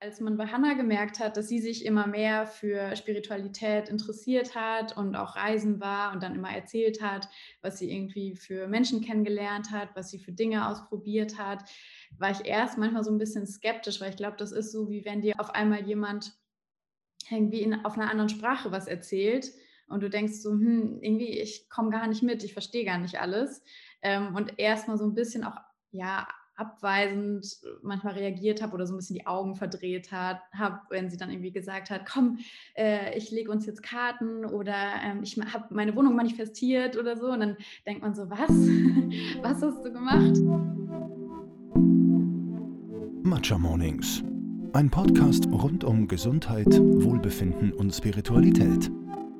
als man bei Hannah gemerkt hat, dass sie sich immer mehr für Spiritualität interessiert hat und auch reisen war und dann immer erzählt hat, was sie irgendwie für Menschen kennengelernt hat, was sie für Dinge ausprobiert hat, war ich erst manchmal so ein bisschen skeptisch, weil ich glaube, das ist so, wie wenn dir auf einmal jemand irgendwie in, auf einer anderen Sprache was erzählt und du denkst so, hm, irgendwie, ich komme gar nicht mit, ich verstehe gar nicht alles. Ähm, und erstmal so ein bisschen auch, ja, abweisend manchmal reagiert habe oder so ein bisschen die Augen verdreht hat, habe, wenn sie dann irgendwie gesagt hat, komm, äh, ich lege uns jetzt Karten oder ähm, ich habe meine Wohnung manifestiert oder so. Und dann denkt man so, was? was hast du gemacht? Matcha Mornings. Ein Podcast rund um Gesundheit, Wohlbefinden und Spiritualität.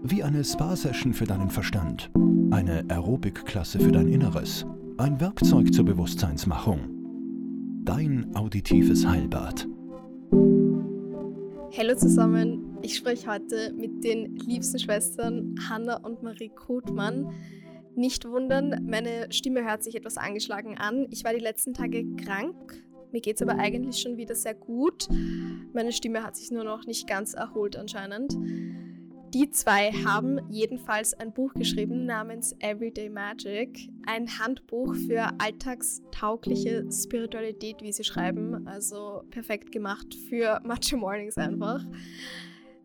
Wie eine Spa-Session für deinen Verstand, eine Aerobic-Klasse für dein Inneres, ein Werkzeug zur Bewusstseinsmachung dein auditives Heilbad. Hallo zusammen, ich spreche heute mit den liebsten Schwestern Hanna und Marie Krutmann. Nicht wundern, meine Stimme hört sich etwas angeschlagen an. Ich war die letzten Tage krank. Mir geht es aber eigentlich schon wieder sehr gut. Meine Stimme hat sich nur noch nicht ganz erholt anscheinend. Die zwei haben jedenfalls ein Buch geschrieben namens Everyday Magic, ein Handbuch für alltagstaugliche Spiritualität, wie sie schreiben, also perfekt gemacht für Matcha Mornings einfach.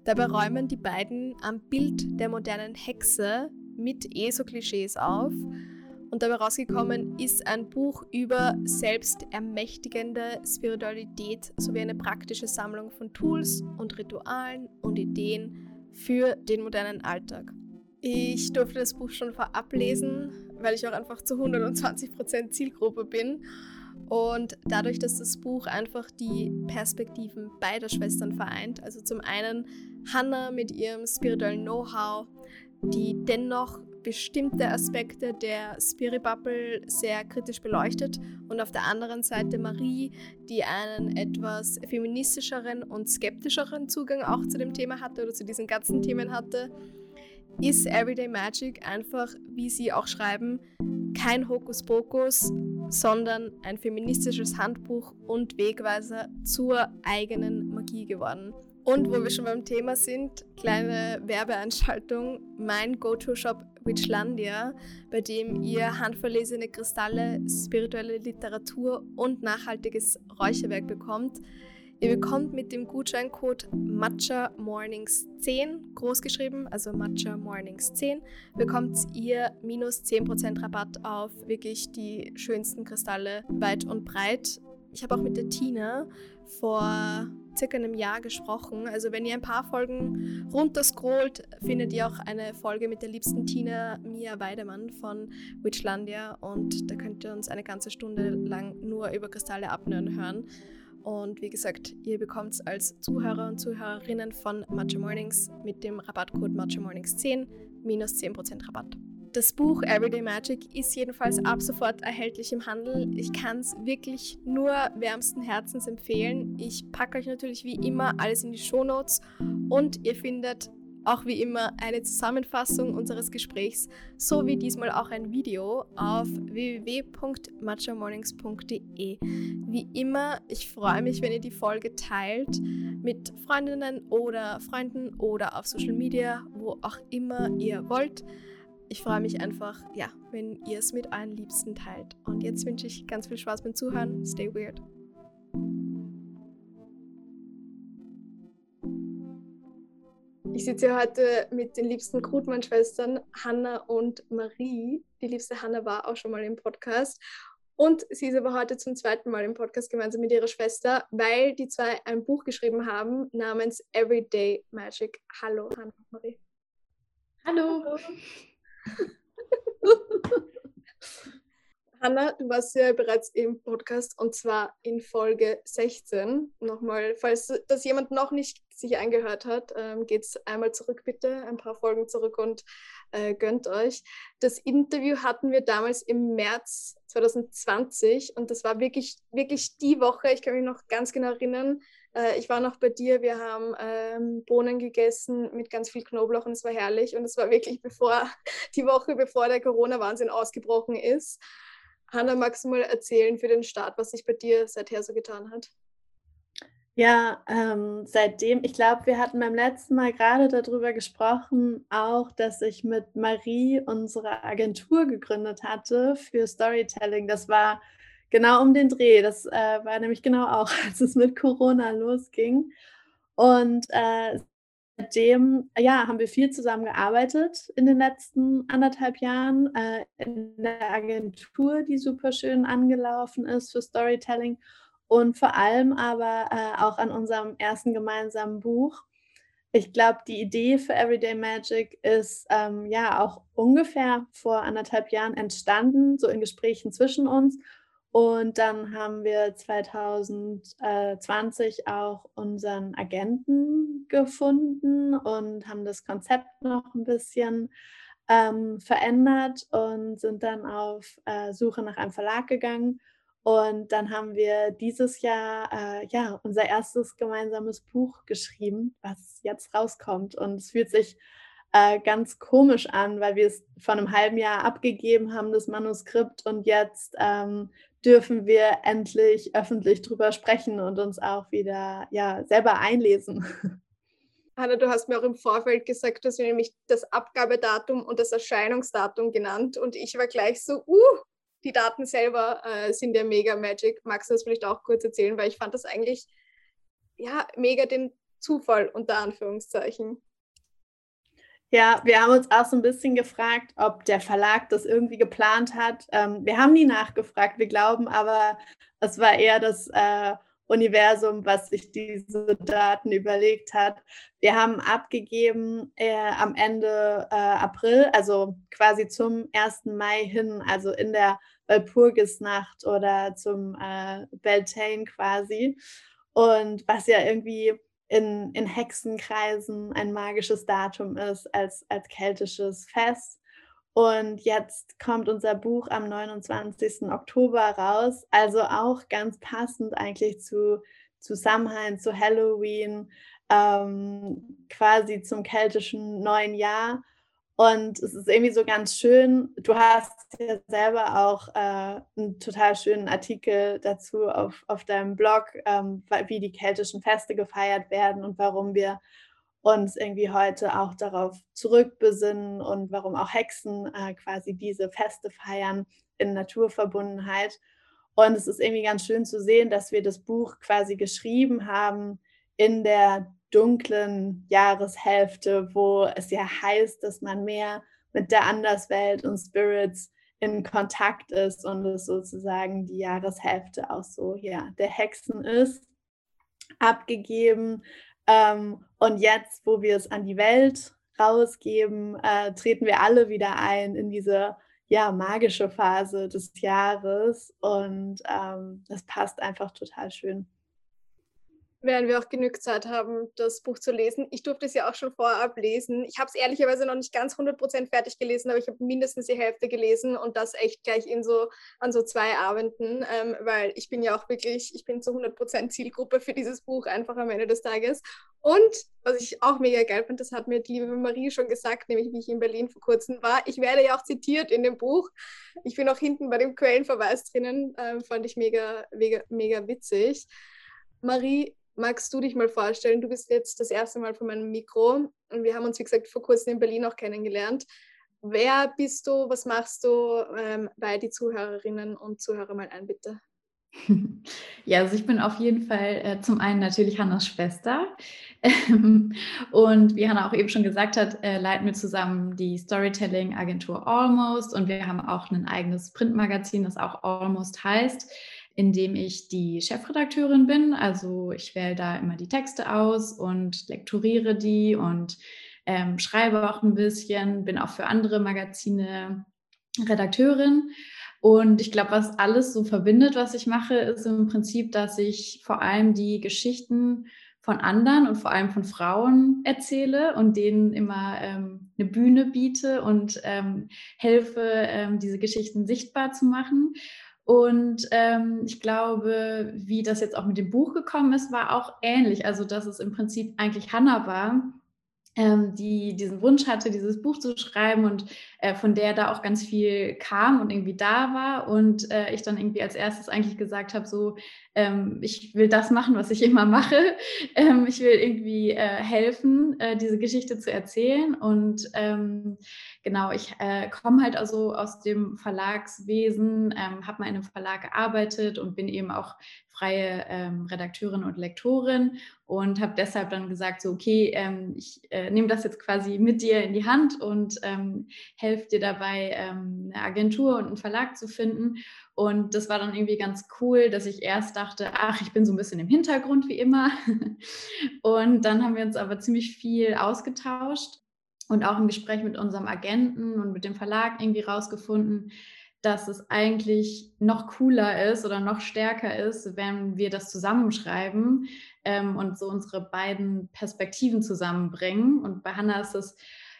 Dabei räumen die beiden am Bild der modernen Hexe mit ESO-Klischees auf und dabei rausgekommen ist ein Buch über selbstermächtigende Spiritualität sowie eine praktische Sammlung von Tools und Ritualen und Ideen für den modernen Alltag. Ich durfte das Buch schon vorab lesen, weil ich auch einfach zu 120% Zielgruppe bin. Und dadurch, dass das Buch einfach die Perspektiven beider Schwestern vereint, also zum einen Hannah mit ihrem spirituellen Know-how, die dennoch bestimmte Aspekte der Spirit Bubble sehr kritisch beleuchtet und auf der anderen Seite Marie, die einen etwas feministischeren und skeptischeren Zugang auch zu dem Thema hatte oder zu diesen ganzen Themen hatte, ist Everyday Magic einfach, wie sie auch schreiben, kein Hokuspokus, sondern ein feministisches Handbuch und Wegweiser zur eigenen Magie geworden. Und wo wir schon beim Thema sind, kleine Werbeeinschaltung, mein Go-To-Shop Witchlandia, bei dem ihr handverlesene Kristalle, spirituelle Literatur und nachhaltiges Räucherwerk bekommt. Ihr bekommt mit dem Gutscheincode Matcha Mornings 10 großgeschrieben, also Matcha Mornings 10, bekommt ihr minus 10% Rabatt auf wirklich die schönsten Kristalle weit und breit. Ich habe auch mit der Tina vor circa einem Jahr gesprochen. Also wenn ihr ein paar Folgen runterscrollt, findet ihr auch eine Folge mit der liebsten Tina Mia Weidemann von Witchlandia und da könnt ihr uns eine ganze Stunde lang nur über Kristalle abnören hören. Und wie gesagt, ihr bekommt es als Zuhörer und Zuhörerinnen von Matcha Mornings mit dem Rabattcode Matcha Mornings 10 minus 10% Rabatt. Das Buch Everyday Magic ist jedenfalls ab sofort erhältlich im Handel. Ich kann es wirklich nur wärmsten Herzens empfehlen. Ich packe euch natürlich wie immer alles in die Shownotes und ihr findet auch wie immer eine Zusammenfassung unseres Gesprächs sowie diesmal auch ein Video auf www.matchamornings.de. Wie immer, ich freue mich, wenn ihr die Folge teilt mit Freundinnen oder Freunden oder auf Social Media, wo auch immer ihr wollt ich freue mich einfach, ja, wenn ihr es mit euren Liebsten teilt. Und jetzt wünsche ich ganz viel Spaß beim Zuhören. Stay weird. Ich sitze hier heute mit den liebsten Krutmann-Schwestern Hanna und Marie. Die liebste Hanna war auch schon mal im Podcast. Und sie ist aber heute zum zweiten Mal im Podcast gemeinsam mit ihrer Schwester, weil die zwei ein Buch geschrieben haben namens Everyday Magic. Hallo, Hanna und Marie. Hallo. Hallo. 呵呵呵呵呵 Hanna, du warst ja bereits im Podcast und zwar in Folge 16. Nochmal, falls das jemand noch nicht sich eingehört hat, ähm, es einmal zurück bitte, ein paar Folgen zurück und äh, gönnt euch. Das Interview hatten wir damals im März 2020 und das war wirklich, wirklich die Woche, ich kann mich noch ganz genau erinnern, äh, ich war noch bei dir, wir haben ähm, Bohnen gegessen mit ganz viel Knoblauch und es war herrlich. Und es war wirklich bevor die Woche, bevor der Corona-Wahnsinn ausgebrochen ist. Hanna, magst du mal erzählen für den Start, was sich bei dir seither so getan hat? Ja, ähm, seitdem ich glaube, wir hatten beim letzten Mal gerade darüber gesprochen auch, dass ich mit Marie unsere Agentur gegründet hatte für Storytelling. Das war genau um den Dreh. Das, äh, war nämlich genau auch, als es mit Corona losging. Und, äh, seitdem, ja, haben wir viel zusammengearbeitet in den letzten anderthalb Jahren, äh, in der Agentur, die super schön angelaufen ist für Storytelling und vor allem aber, äh, auch an unserem ersten gemeinsamen Buch. Ich glaube, die Idee für Everyday Magic ist, ähm, ja auch ungefähr vor anderthalb Jahren entstanden, so in Gesprächen zwischen uns. Und dann haben wir 2020 auch unseren Agenten gefunden und haben das Konzept noch ein bisschen, ähm, verändert und sind dann auf, äh, Suche nach einem Verlag gegangen und dann haben wir dieses Jahr, äh, ja, unser erstes gemeinsames Buch geschrieben, was jetzt rauskommt. Und es fühlt sich äh, ganz komisch an, weil wir es vor einem halben Jahr abgegeben haben, das Manuskript. Und jetzt ähm, dürfen wir endlich öffentlich drüber sprechen und uns auch wieder ja, selber einlesen. Hanna, du hast mir auch im Vorfeld gesagt, dass wir nämlich das Abgabedatum und das Erscheinungsdatum genannt. Und ich war gleich so, uh, die Daten selber äh, sind ja mega Magic. Magst du das vielleicht auch kurz erzählen? Weil ich fand das eigentlich ja mega den Zufall unter Anführungszeichen. Ja, wir haben uns auch so ein bisschen gefragt, ob der Verlag das irgendwie geplant hat. Ähm, wir haben nie nachgefragt, wir glauben aber, es war eher das äh, Universum, was sich diese Daten überlegt hat. Wir haben abgegeben äh, am Ende äh, April, also quasi zum 1. Mai hin, also in der Walpurgisnacht oder zum äh, Beltane quasi. Und was ja irgendwie in, in Hexenkreisen ein magisches Datum ist als, als keltisches Fest. Und jetzt kommt unser Buch am 29. Oktober raus, also auch ganz passend eigentlich zu, zu Samhain, zu Halloween, ähm, quasi zum keltischen neuen Jahr. Und es ist irgendwie so ganz schön. Du hast ja selber auch äh, einen total schönen Artikel dazu auf, auf deinem Blog, ähm, wie die keltischen Feste gefeiert werden und warum wir uns irgendwie heute auch darauf zurückbesinnen und warum auch Hexen äh, quasi diese Feste feiern in Naturverbundenheit. Und es ist irgendwie ganz schön zu sehen, dass wir das Buch quasi geschrieben haben in der dunklen Jahreshälfte, wo es ja heißt, dass man mehr mit der Anderswelt und Spirits in Kontakt ist und es sozusagen die Jahreshälfte auch so ja, der Hexen ist, abgegeben. Ähm, und jetzt, wo wir es an die Welt rausgeben, äh, treten wir alle wieder ein in diese ja, magische Phase des Jahres und ähm, das passt einfach total schön werden wir auch genug Zeit haben, das Buch zu lesen. Ich durfte es ja auch schon vorab lesen. Ich habe es ehrlicherweise noch nicht ganz 100% fertig gelesen, aber ich habe mindestens die Hälfte gelesen und das echt gleich in so, an so zwei Abenden, ähm, weil ich bin ja auch wirklich, ich bin zu 100% Zielgruppe für dieses Buch einfach am Ende des Tages. Und was ich auch mega geil fand, das hat mir die liebe Marie schon gesagt, nämlich wie ich in Berlin vor kurzem war. Ich werde ja auch zitiert in dem Buch. Ich bin auch hinten bei dem Quellenverweis drinnen, ähm, fand ich mega, mega, mega witzig. Marie, magst du dich mal vorstellen? Du bist jetzt das erste Mal vor meinem Mikro und wir haben uns, wie gesagt, vor kurzem in Berlin auch kennengelernt. Wer bist du? Was machst du? Ähm, bei die Zuhörerinnen und Zuhörer mal ein, bitte. Ja, also ich bin auf jeden Fall äh, zum einen natürlich Hannas Schwester. und wie Hanna auch eben schon gesagt hat, äh, leiten wir zusammen die Storytelling-Agentur Almost und wir haben auch ein eigenes Printmagazin, das auch Almost heißt in dem ich die Chefredakteurin bin. Also ich wähle da immer die Texte aus und lektoriere die und ähm, schreibe auch ein bisschen, bin auch für andere Magazine Redakteurin. Und ich glaube, was alles so verbindet, was ich mache, ist im Prinzip, dass ich vor allem die Geschichten von anderen und vor allem von Frauen erzähle und denen immer ähm, eine Bühne biete und ähm, helfe, ähm, diese Geschichten sichtbar zu machen. Und ähm, ich glaube, wie das jetzt auch mit dem Buch gekommen ist, war auch ähnlich. Also, dass es im Prinzip eigentlich Hannah war, die diesen Wunsch hatte, dieses Buch zu schreiben und äh, von der da auch ganz viel kam und irgendwie da war. Und äh, ich dann irgendwie als erstes eigentlich gesagt habe, so, ähm, ich will das machen, was ich immer mache. Ähm, ich will irgendwie äh, helfen, äh, diese Geschichte zu erzählen. Und ähm, genau, ich äh, komme halt also aus dem Verlagswesen, ähm, habe mal in einem Verlag gearbeitet und bin eben auch freie ähm, Redakteurin und Lektorin und habe deshalb dann gesagt, so okay, ähm, ich äh, nehme das jetzt quasi mit dir in die Hand und ähm, helfe dir dabei, ähm, eine Agentur und einen Verlag zu finden. Und das war dann irgendwie ganz cool, dass ich erst dachte, ach, ich bin so ein bisschen im Hintergrund wie immer. und dann haben wir uns aber ziemlich viel ausgetauscht und auch im Gespräch mit unserem Agenten und mit dem Verlag irgendwie rausgefunden, dass es eigentlich noch cooler ist oder noch stärker ist, wenn wir das zusammenschreiben ähm, und so unsere beiden Perspektiven zusammenbringen. Und bei Hannah ist es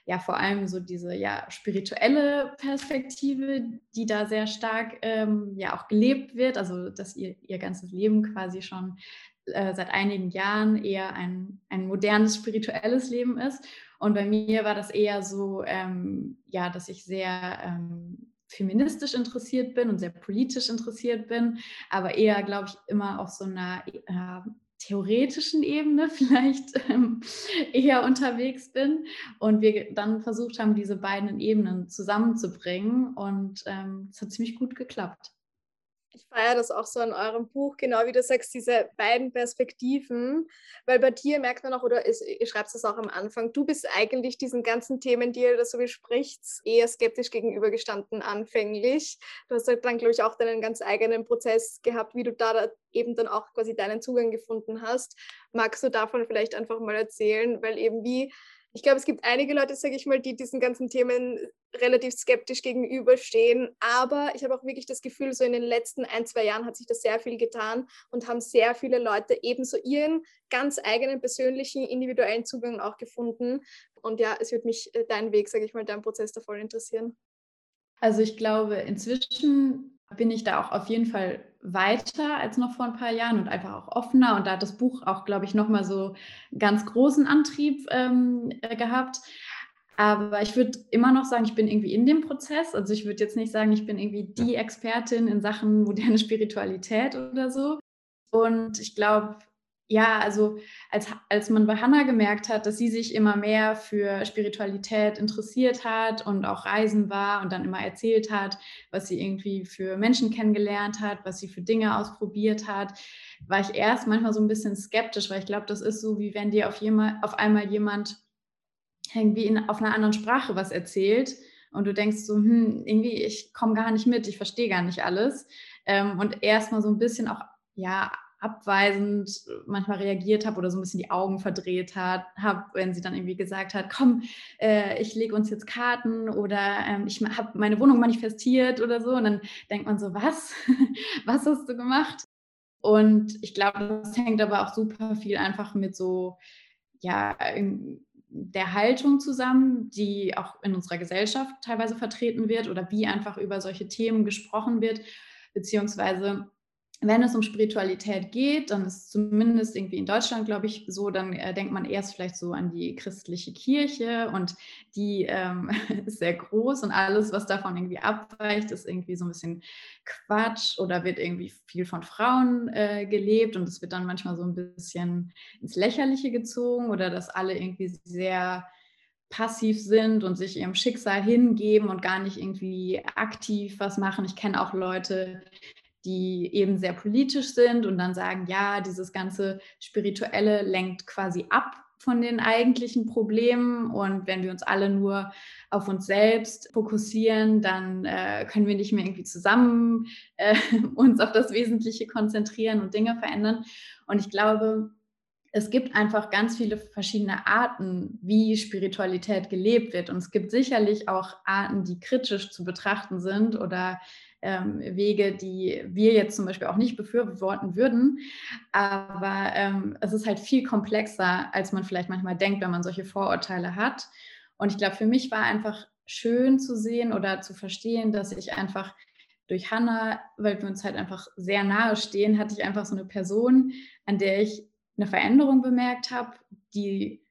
ja vor allem so diese ja spirituelle Perspektive, die da sehr stark ähm, ja auch gelebt wird, also dass ihr ihr ganzes Leben quasi schon äh, seit einigen Jahren eher ein, ein modernes spirituelles Leben ist. Und bei mir war das eher so, ähm, ja, dass ich sehr ähm, feministisch interessiert bin und sehr politisch interessiert bin, aber eher, glaube ich, immer auf so einer äh, theoretischen Ebene vielleicht ähm, eher unterwegs bin und wir dann versucht haben, diese beiden Ebenen zusammenzubringen und ähm, es hat ziemlich gut geklappt. Ich feiere das auch so in eurem Buch, genau wie du sagst, diese beiden Perspektiven, weil bei dir merkt man auch, oder ihr schreibt es auch am Anfang, du bist eigentlich diesen ganzen Themen, die ihr da so bespricht, eher skeptisch gegenübergestanden anfänglich. Du hast halt dann, glaube ich, auch deinen ganz eigenen Prozess gehabt, wie du da eben dann auch quasi deinen Zugang gefunden hast. Magst du davon vielleicht einfach mal erzählen, weil eben wie ich glaube, es gibt einige Leute, sage ich mal, die diesen ganzen Themen relativ skeptisch gegenüberstehen. Aber ich habe auch wirklich das Gefühl, so in den letzten ein, zwei Jahren hat sich da sehr viel getan und haben sehr viele Leute ebenso ihren ganz eigenen persönlichen, individuellen Zugang auch gefunden. Und ja, es wird mich äh, dein Weg, sage ich mal, dein Prozess da voll interessieren. Also ich glaube, inzwischen bin ich da auch auf jeden Fall weiter als noch vor ein paar Jahren und einfach auch offener. Und da hat das Buch auch, glaube ich, nochmal so ganz großen Antrieb ähm, äh, gehabt. Aber ich würde immer noch sagen, ich bin irgendwie in dem Prozess. Also ich würde jetzt nicht sagen, ich bin irgendwie die Expertin in Sachen moderne Spiritualität oder so. Und ich glaube, ja, also als, als man bei Hannah gemerkt hat, dass sie sich immer mehr für Spiritualität interessiert hat und auch reisen war und dann immer erzählt hat, was sie irgendwie für Menschen kennengelernt hat, was sie für Dinge ausprobiert hat, war ich erst manchmal so ein bisschen skeptisch, weil ich glaube, das ist so, wie wenn dir auf, jemand, auf einmal jemand irgendwie in, auf einer anderen Sprache was erzählt und du denkst so, hm, irgendwie, ich komme gar nicht mit, ich verstehe gar nicht alles. Ähm, und erstmal so ein bisschen auch, ja, abweisend manchmal reagiert habe oder so ein bisschen die Augen verdreht hat, habe, wenn sie dann irgendwie gesagt hat, komm, äh, ich lege uns jetzt Karten oder ähm, ich habe meine Wohnung manifestiert oder so. Und dann denkt man so, was? was hast du gemacht? Und ich glaube, das hängt aber auch super viel einfach mit so, ja, der Haltung zusammen, die auch in unserer Gesellschaft teilweise vertreten wird oder wie einfach über solche Themen gesprochen wird, beziehungsweise wenn es um Spiritualität geht, dann ist zumindest irgendwie in Deutschland, glaube ich, so, dann äh, denkt man erst vielleicht so an die christliche Kirche und die ähm, ist sehr groß und alles, was davon irgendwie abweicht, ist irgendwie so ein bisschen Quatsch oder wird irgendwie viel von Frauen äh, gelebt und es wird dann manchmal so ein bisschen ins Lächerliche gezogen oder dass alle irgendwie sehr passiv sind und sich ihrem Schicksal hingeben und gar nicht irgendwie aktiv was machen. Ich kenne auch Leute, die eben sehr politisch sind und dann sagen, ja, dieses ganze Spirituelle lenkt quasi ab von den eigentlichen Problemen. Und wenn wir uns alle nur auf uns selbst fokussieren, dann äh, können wir nicht mehr irgendwie zusammen äh, uns auf das Wesentliche konzentrieren und Dinge verändern. Und ich glaube, es gibt einfach ganz viele verschiedene Arten, wie Spiritualität gelebt wird. Und es gibt sicherlich auch Arten, die kritisch zu betrachten sind oder ähm, Wege, die wir jetzt zum Beispiel auch nicht befürworten würden. Aber ähm, es ist halt viel komplexer, als man vielleicht manchmal denkt, wenn man solche Vorurteile hat. Und ich glaube, für mich war einfach schön zu sehen oder zu verstehen, dass ich einfach durch Hannah, weil wir uns halt einfach sehr nahe stehen, hatte ich einfach so eine Person, an der ich eine Veränderung bemerkt habe, die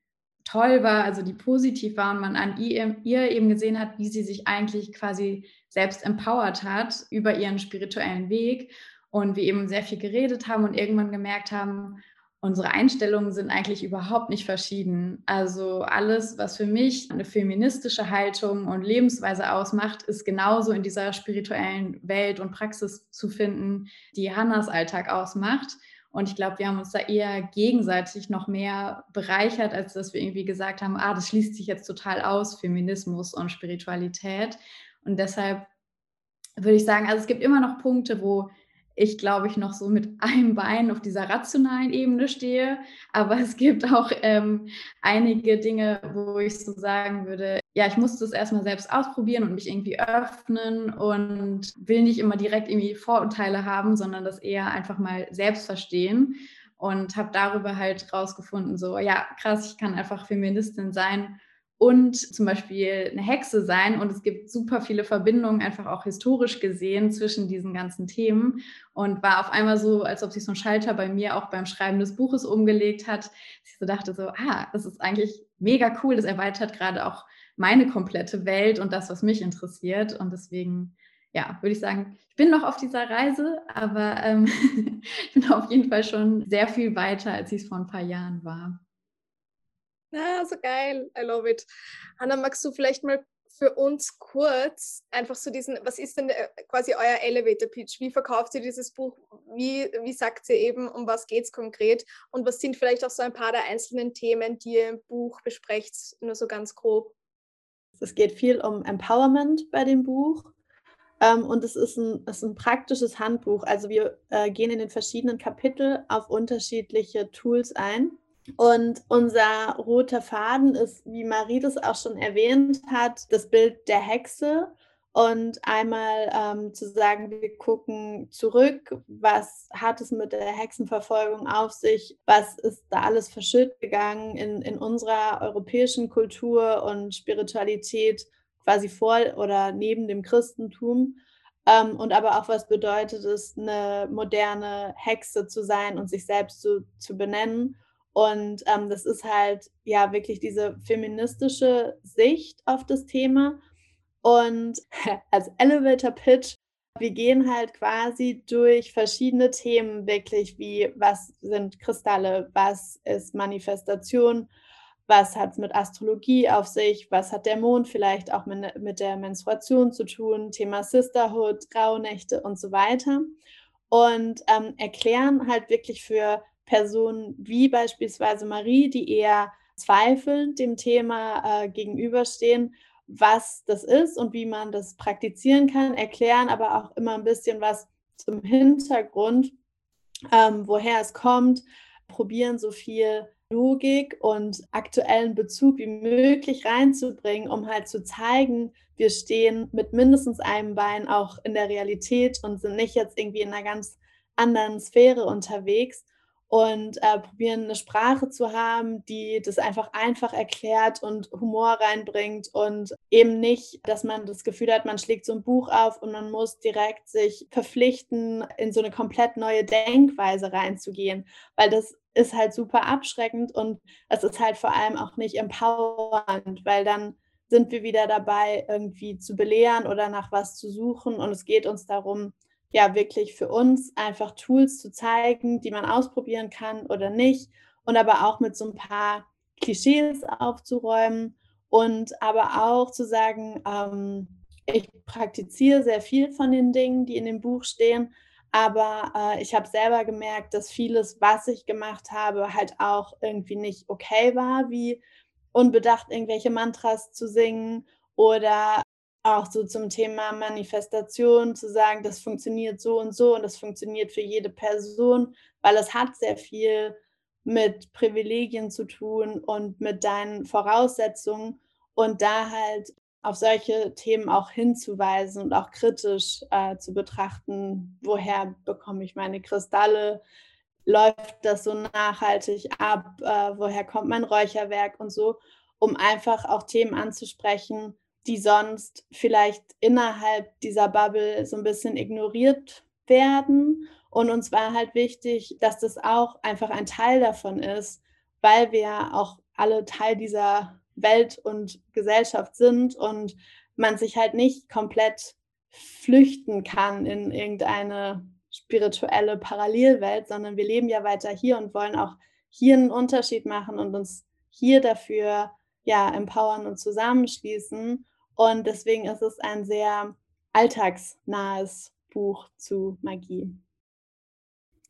toll war, also die positiv war und man an ihr, eben gesehen hat, wie sie sich eigentlich quasi selbst empowert hat über ihren spirituellen Weg und wir eben sehr viel geredet haben und irgendwann gemerkt haben, unsere Einstellungen sind eigentlich überhaupt nicht verschieden. Also alles, was für mich eine feministische Haltung und Lebensweise ausmacht, ist genauso in dieser spirituellen Welt und Praxis zu finden, die Hannas Alltag ausmacht. Und ich glaube, wir haben uns da eher gegenseitig noch mehr bereichert, als dass wir irgendwie gesagt haben, ah, das schließt sich jetzt total aus, Feminismus und Spiritualität. Und deshalb würde ich sagen, also es gibt immer noch Punkte, wo ich glaube ich noch so mit einem Bein auf dieser rationalen Ebene stehe. Aber es gibt auch ähm, einige Dinge, wo ich so sagen würde, ja, ich muss das erstmal selbst ausprobieren und mich irgendwie öffnen und will nicht immer direkt irgendwie Vorurteile haben, sondern das eher einfach mal selbst verstehen. Und habe darüber halt rausgefunden, so, ja, krass, ich kann einfach Feministin sein und zum Beispiel eine Hexe sein. Und es gibt super viele Verbindungen, einfach auch historisch gesehen, zwischen diesen ganzen Themen. Und war auf einmal so, als ob sich so ein Schalter bei mir auch beim Schreiben des Buches umgelegt hat. Ich so dachte so, ah, das ist eigentlich mega cool. Das erweitert gerade auch meine komplette Welt und das, was mich interessiert. Und deswegen, ja, würde ich sagen, ich bin noch auf dieser Reise, aber ähm, ich bin auf jeden Fall schon sehr viel weiter, als ich es vor ein paar Jahren war. Ah, so geil. I love it. Hanna, magst du vielleicht mal für uns kurz einfach so diesen, was ist denn äh, quasi euer Elevator Pitch? Wie verkauft ihr dieses Buch? Wie, wie sagt ihr eben, um was geht es konkret? Und was sind vielleicht auch so ein paar der einzelnen Themen, die ihr im Buch besprecht, nur so ganz grob? Es geht viel um Empowerment bei dem Buch. Ähm, und es ist ein, es ist ein praktisches Handbuch. Also wir äh, gehen in den verschiedenen Kapiteln auf unterschiedliche Tools ein und unser roter Faden ist, wie Marie das auch schon erwähnt hat, das Bild der Hexe. Und einmal ähm, zu sagen, wir gucken zurück, was hat es mit der Hexenverfolgung auf sich, was ist da alles verschütt gegangen in, in unserer europäischen Kultur und Spiritualität quasi vor oder neben dem Christentum. Ähm, und aber auch, was bedeutet es, eine moderne Hexe zu sein und sich selbst zu, zu benennen. Und ähm, das ist halt ja wirklich diese feministische Sicht auf das Thema. Und als Elevator Pitch, wir gehen halt quasi durch verschiedene Themen wirklich, wie was sind Kristalle, was ist Manifestation, was hat es mit Astrologie auf sich, was hat der Mond vielleicht auch mit, mit der Menstruation zu tun, Thema Sisterhood, Rauhnächte und so weiter. Und ähm, erklären halt wirklich für Personen wie beispielsweise Marie, die eher zweifelnd dem Thema äh, gegenüberstehen, was das ist und wie man das praktizieren kann, erklären aber auch immer ein bisschen was zum Hintergrund, ähm, woher es kommt, probieren so viel Logik und aktuellen Bezug wie möglich reinzubringen, um halt zu zeigen, wir stehen mit mindestens einem Bein auch in der Realität und sind nicht jetzt irgendwie in einer ganz anderen Sphäre unterwegs und äh, probieren eine Sprache zu haben, die das einfach einfach erklärt und Humor reinbringt und eben nicht, dass man das Gefühl hat, man schlägt so ein Buch auf und man muss direkt sich verpflichten, in so eine komplett neue Denkweise reinzugehen, weil das ist halt super abschreckend und es ist halt vor allem auch nicht empowernd, weil dann sind wir wieder dabei, irgendwie zu belehren oder nach was zu suchen und es geht uns darum, ja wirklich für uns einfach Tools zu zeigen, die man ausprobieren kann oder nicht. Und aber auch mit so ein paar Klischees aufzuräumen und aber auch zu sagen, ähm, ich praktiziere sehr viel von den Dingen, die in dem Buch stehen, aber äh, ich habe selber gemerkt, dass vieles, was ich gemacht habe, halt auch irgendwie nicht okay war, wie unbedacht irgendwelche Mantras zu singen oder auch so zum Thema Manifestation zu sagen, das funktioniert so und so und das funktioniert für jede Person, weil es hat sehr viel mit Privilegien zu tun und mit deinen Voraussetzungen und da halt auf solche Themen auch hinzuweisen und auch kritisch äh, zu betrachten, woher bekomme ich meine Kristalle, läuft das so nachhaltig ab, äh, woher kommt mein Räucherwerk und so, um einfach auch Themen anzusprechen, die sonst vielleicht innerhalb dieser Bubble so ein bisschen ignoriert werden. Und uns war halt wichtig, dass das auch einfach ein Teil davon ist, weil wir auch alle Teil dieser Welt und Gesellschaft sind und man sich halt nicht komplett flüchten kann in irgendeine spirituelle Parallelwelt, sondern wir leben ja weiter hier und wollen auch hier einen Unterschied machen und uns hier dafür ja empowern und zusammenschließen. Und deswegen ist es ein sehr alltagsnahes Buch zu Magie.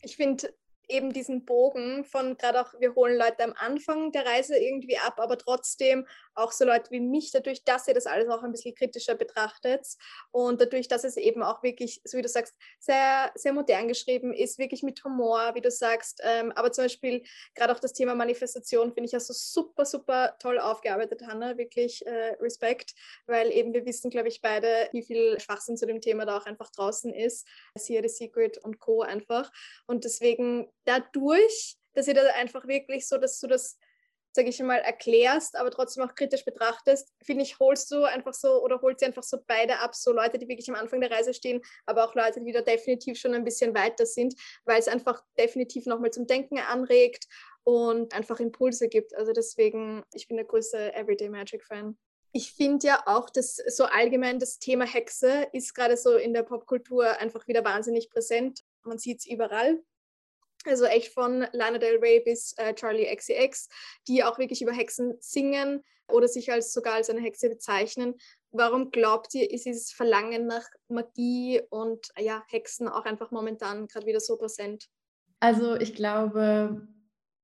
Ich finde eben diesen Bogen von gerade auch, wir holen Leute am Anfang der Reise irgendwie ab, aber trotzdem auch so Leute wie mich, dadurch, dass ihr das alles auch ein bisschen kritischer betrachtet und dadurch, dass es eben auch wirklich, so wie du sagst, sehr, sehr modern geschrieben ist, wirklich mit Humor, wie du sagst, ähm, aber zum Beispiel gerade auch das Thema Manifestation finde ich also super, super toll aufgearbeitet, Hanna, wirklich äh, Respekt, weil eben wir wissen, glaube ich, beide, wie viel Schwachsinn zu dem Thema da auch einfach draußen ist, Sierra The Secret und Co. einfach und deswegen dadurch, dass ihr da einfach wirklich so, dass du das sage ich mal, erklärst, aber trotzdem auch kritisch betrachtest, finde ich, holst du einfach so oder holt sie einfach so beide ab, so Leute, die wirklich am Anfang der Reise stehen, aber auch Leute, die da definitiv schon ein bisschen weiter sind, weil es einfach definitiv nochmal zum Denken anregt und einfach Impulse gibt. Also deswegen, ich bin der größte Everyday Magic Fan. Ich finde ja auch, dass so allgemein das Thema Hexe ist gerade so in der Popkultur einfach wieder wahnsinnig präsent. Man sieht es überall. Also echt von Lana Del Rey bis äh, Charlie XCX, die auch wirklich über Hexen singen oder sich als sogar als eine Hexe bezeichnen. Warum glaubt ihr, ist dieses Verlangen nach Magie und ja, Hexen auch einfach momentan gerade wieder so präsent? Also ich glaube,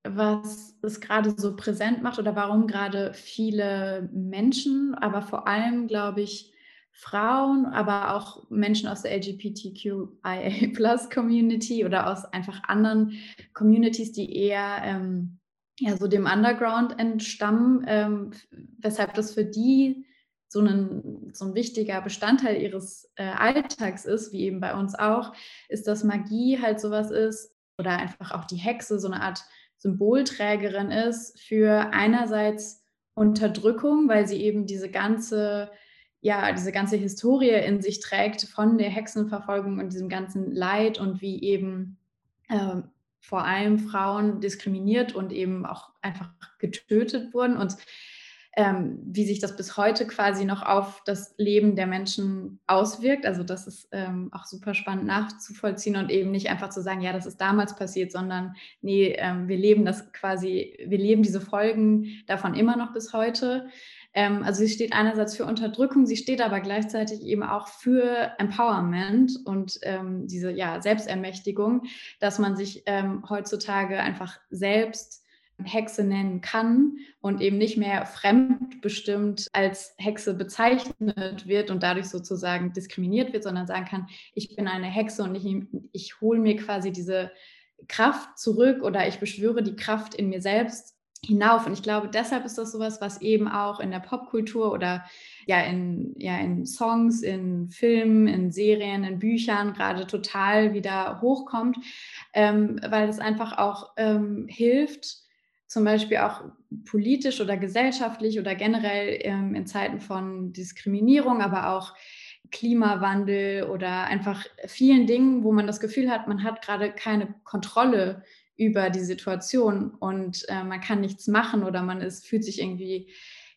was es gerade so präsent macht oder warum gerade viele Menschen, aber vor allem, glaube ich, Frauen, aber auch Menschen aus der LGBTQIA-Plus-Community oder aus einfach anderen Communities, die eher ähm, ja, so dem Underground entstammen, ähm, weshalb das für die so ein, so ein wichtiger Bestandteil ihres äh, Alltags ist, wie eben bei uns auch, ist, dass Magie halt sowas ist oder einfach auch die Hexe so eine Art Symbolträgerin ist für einerseits Unterdrückung, weil sie eben diese ganze ja, diese ganze Historie in sich trägt von der Hexenverfolgung und diesem ganzen Leid und wie eben äh, vor allem Frauen diskriminiert und eben auch einfach getötet wurden und ähm, wie sich das bis heute quasi noch auf das Leben der Menschen auswirkt. Also das ist ähm, auch super spannend nachzuvollziehen und eben nicht einfach zu sagen, ja, das ist damals passiert, sondern nee, ähm, wir leben das quasi, wir leben diese Folgen davon immer noch bis heute. Ähm, also sie steht einerseits für Unterdrückung, sie steht aber gleichzeitig eben auch für Empowerment und ähm, diese ja, Selbstermächtigung, dass man sich ähm, heutzutage einfach selbst Hexe nennen kann und eben nicht mehr fremdbestimmt als Hexe bezeichnet wird und dadurch sozusagen diskriminiert wird, sondern sagen kann, ich bin eine Hexe und ich, ich hole mir quasi diese Kraft zurück oder ich beschwöre die Kraft in mir selbst hinauf. Und ich glaube, deshalb ist das sowas, was eben auch in der Popkultur oder ja in, ja in Songs, in Filmen, in Serien, in Büchern gerade total wieder hochkommt, ähm, weil es einfach auch ähm, hilft, zum Beispiel auch politisch oder gesellschaftlich oder generell ähm, in Zeiten von Diskriminierung, aber auch Klimawandel oder einfach vielen Dingen, wo man das Gefühl hat, man hat gerade keine Kontrolle über die Situation und äh, man kann nichts machen oder man ist, fühlt sich irgendwie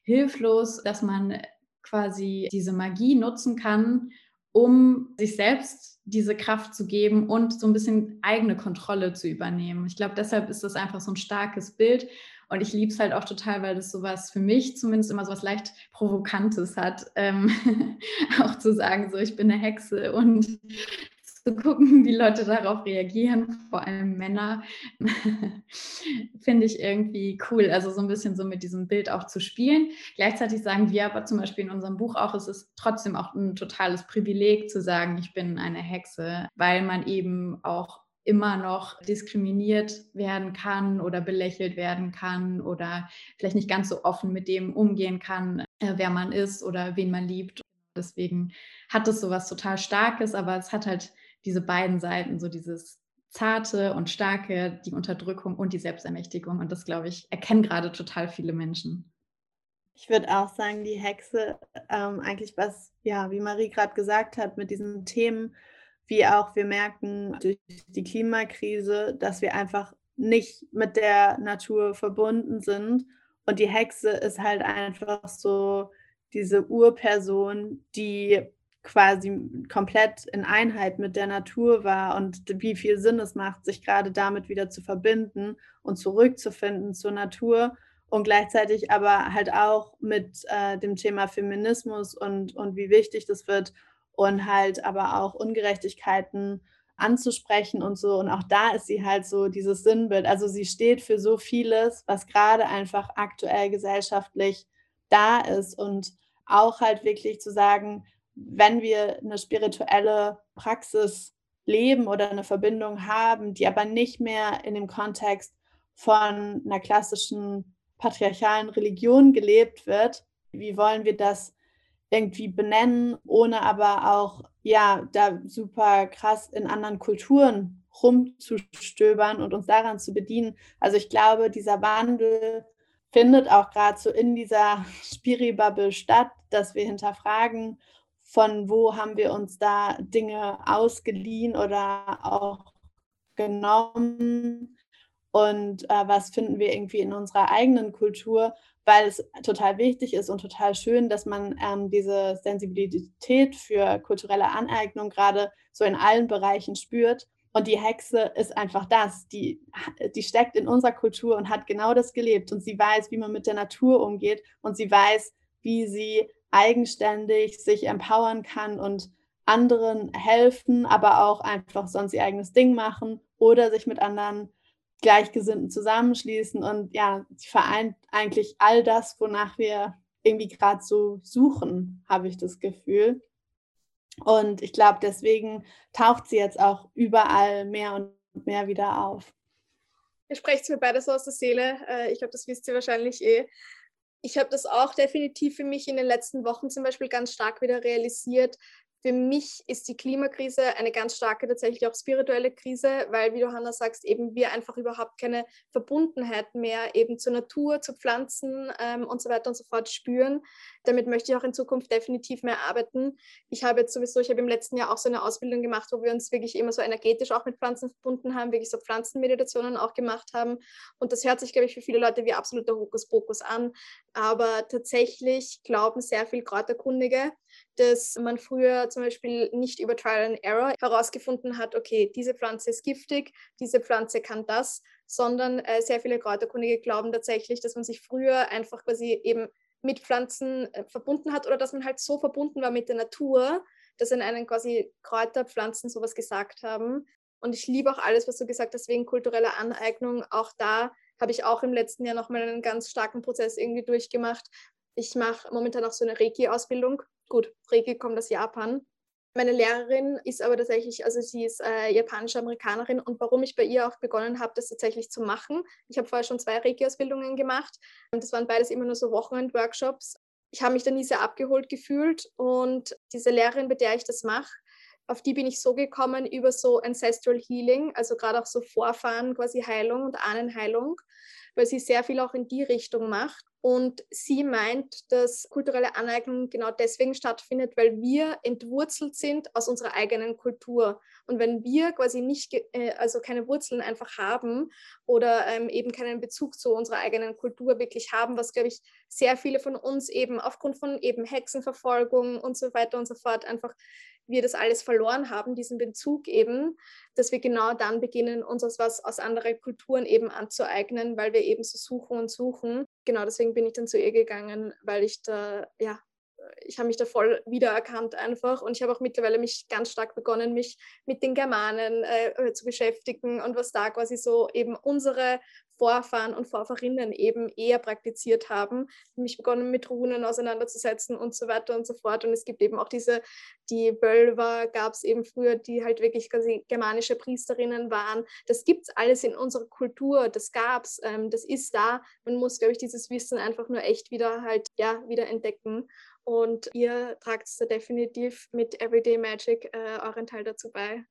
hilflos, dass man quasi diese Magie nutzen kann, um sich selbst diese Kraft zu geben und so ein bisschen eigene Kontrolle zu übernehmen. Ich glaube, deshalb ist das einfach so ein starkes Bild. Und ich liebe es halt auch total, weil das sowas für mich zumindest immer so was leicht Provokantes hat, ähm, auch zu sagen, so ich bin eine Hexe und zu gucken, wie Leute darauf reagieren, vor allem Männer, finde ich irgendwie cool. Also so ein bisschen so mit diesem Bild auch zu spielen. Gleichzeitig sagen wir aber zum Beispiel in unserem Buch auch, es ist trotzdem auch ein totales Privileg zu sagen, ich bin eine Hexe, weil man eben auch immer noch diskriminiert werden kann oder belächelt werden kann oder vielleicht nicht ganz so offen mit dem umgehen kann, äh, wer man ist oder wen man liebt. Deswegen hat es so was total Starkes, aber es hat halt diese beiden Seiten, so dieses zarte und starke, die Unterdrückung und die Selbstermächtigung. Und das, glaube ich, erkennen gerade total viele Menschen. Ich würde auch sagen, die Hexe, ähm, eigentlich was, ja, wie Marie gerade gesagt hat, mit diesen Themen, wie auch wir merken durch die Klimakrise, dass wir einfach nicht mit der Natur verbunden sind Und die Hexe ist halt einfach so diese Urperson, die quasi komplett in Einheit mit der Natur war und wie viel Sinn es macht, sich gerade damit wieder zu verbinden und zurückzufinden zur Natur und gleichzeitig aber halt auch mit äh, dem Thema Feminismus und, und wie wichtig das wird und halt aber auch Ungerechtigkeiten anzusprechen und so. Und auch da ist sie halt so dieses Sinnbild. Also sie steht für so vieles, was gerade einfach aktuell gesellschaftlich da ist und auch halt wirklich zu sagen, wenn wir eine spirituelle Praxis leben oder eine Verbindung haben, die aber nicht mehr in dem Kontext von einer klassischen patriarchalen Religion gelebt wird, wie wollen wir das irgendwie benennen, ohne aber auch, ja, da super krass in anderen Kulturen rumzustöbern und uns daran zu bedienen. Also ich glaube, dieser Wandel findet auch gerade so in dieser Spiri-Bubble statt, dass wir hinterfragen, von wo haben wir uns da Dinge ausgeliehen oder auch genommen und äh, was finden wir irgendwie in unserer eigenen Kultur, weil es total wichtig ist und total schön, dass man ähm, diese Sensibilität für kulturelle Aneignung gerade so in allen Bereichen spürt. Und die Hexe ist einfach das, die, die steckt in unserer Kultur und hat genau das gelebt. Und sie weiß, wie man mit der Natur umgeht und sie weiß, wie sie eigenständig sich empowern kann und anderen helfen, aber auch einfach sonst ihr eigenes Ding machen oder sich mit anderen Gleichgesinnten zusammenschließen. Und ja, sie vereint eigentlich all das, wonach wir irgendwie gerade so suchen, habe ich das Gefühl. Und ich glaube, deswegen taucht sie jetzt auch überall mehr und mehr wieder auf. Ihr sprecht mir beide so aus der Seele. Äh, ich glaube, das wisst ihr wahrscheinlich eh ich habe das auch definitiv für mich in den letzten Wochen zum Beispiel ganz stark wieder realisiert, für mich ist die Klimakrise eine ganz starke, tatsächlich auch spirituelle Krise, weil, wie du Hannah sagst, eben wir einfach überhaupt keine Verbundenheit mehr eben zur Natur, zu Pflanzen ähm, und so weiter und so fort spüren. Damit möchte ich auch in Zukunft definitiv mehr arbeiten. Ich habe jetzt sowieso, ich habe im letzten Jahr auch so eine Ausbildung gemacht, wo wir uns wirklich immer so energetisch auch mit Pflanzen verbunden haben, wirklich so Pflanzenmeditationen auch gemacht haben. Und das hört sich, glaube ich, für viele Leute wie absoluter Hokuspokus an. Aber tatsächlich glauben sehr viel Kräuterkundige, dass man früher zum Beispiel nicht über Trial and Error herausgefunden hat, okay, diese Pflanze ist giftig, diese Pflanze kann das, sondern äh, sehr viele Kräuterkundige glauben tatsächlich, dass man sich früher einfach quasi eben mit Pflanzen äh, verbunden hat oder dass man halt so verbunden war mit der Natur, dass in einen quasi Kräuterpflanzen sowas gesagt haben. Und ich liebe auch alles, was du gesagt hast, wegen kultureller Aneignung. Auch da habe ich auch im letzten Jahr nochmal einen ganz starken Prozess irgendwie durchgemacht. Ich mache momentan auch so eine Reiki-Ausbildung Gut, Reiki kommt aus Japan. Meine Lehrerin ist aber tatsächlich, also sie ist äh, japanische Amerikanerin und warum ich bei ihr auch begonnen habe, das tatsächlich zu machen. Ich habe vorher schon zwei Reiki-Ausbildungen gemacht. Das waren beides immer nur so Wochenend-Workshops. Ich habe mich da nie sehr abgeholt gefühlt und diese Lehrerin, bei der ich das mache, auf die bin ich so gekommen über so Ancestral Healing, also gerade auch so Vorfahren, quasi Heilung und Ahnenheilung, weil sie sehr viel auch in die Richtung macht. Und sie meint, dass kulturelle Aneignung genau deswegen stattfindet, weil wir entwurzelt sind aus unserer eigenen Kultur. Und wenn wir quasi nicht, äh, also keine Wurzeln einfach haben oder ähm, eben keinen Bezug zu unserer eigenen Kultur wirklich haben, was, glaube ich, sehr viele von uns eben aufgrund von eben Hexenverfolgung und so weiter und so fort einfach wir das alles verloren haben, diesen Bezug eben, dass wir genau dann beginnen, uns was aus anderen Kulturen eben anzueignen, weil wir eben so suchen und suchen. Genau deswegen bin ich dann zu ihr gegangen, weil ich da, ja, ich habe mich da voll wiedererkannt einfach und ich habe auch mittlerweile mich ganz stark begonnen, mich mit den Germanen äh, zu beschäftigen und was da quasi so eben unsere Vorfahren und Vorfahrinnen eben eher praktiziert haben, mich begonnen mit Runen auseinanderzusetzen und so weiter und so fort. Und es gibt eben auch diese, die Wölver gab es eben früher, die halt wirklich quasi germanische Priesterinnen waren. Das gibt es alles in unserer Kultur, das gab es, ähm, das ist da. Man muss, glaube ich, dieses Wissen einfach nur echt wieder halt, ja, wieder entdecken. Und ihr tragt da definitiv mit Everyday Magic äh, euren Teil dazu bei.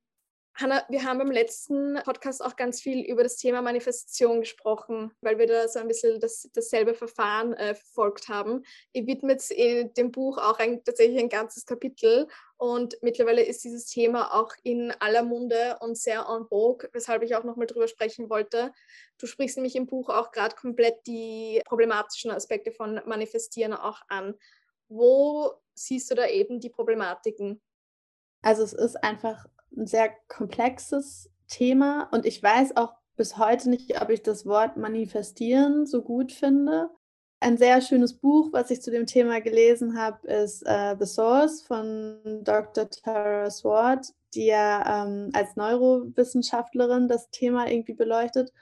Hanna, wir haben beim letzten Podcast auch ganz viel über das Thema Manifestation gesprochen, weil wir da so ein bisschen das, dasselbe Verfahren äh, verfolgt haben. Ihr widmet in dem Buch auch ein, tatsächlich ein ganzes Kapitel und mittlerweile ist dieses Thema auch in aller Munde und sehr en vogue, weshalb ich auch nochmal drüber sprechen wollte. Du sprichst nämlich im Buch auch gerade komplett die problematischen Aspekte von Manifestieren auch an. Wo siehst du da eben die Problematiken? Also es ist einfach ein sehr komplexes Thema und ich weiß auch bis heute nicht, ob ich das Wort manifestieren so gut finde. Ein sehr schönes Buch, was ich zu dem Thema gelesen habe, ist uh, The Source von Dr. Tara Swart, die ja ähm, als Neurowissenschaftlerin das Thema irgendwie beleuchtet.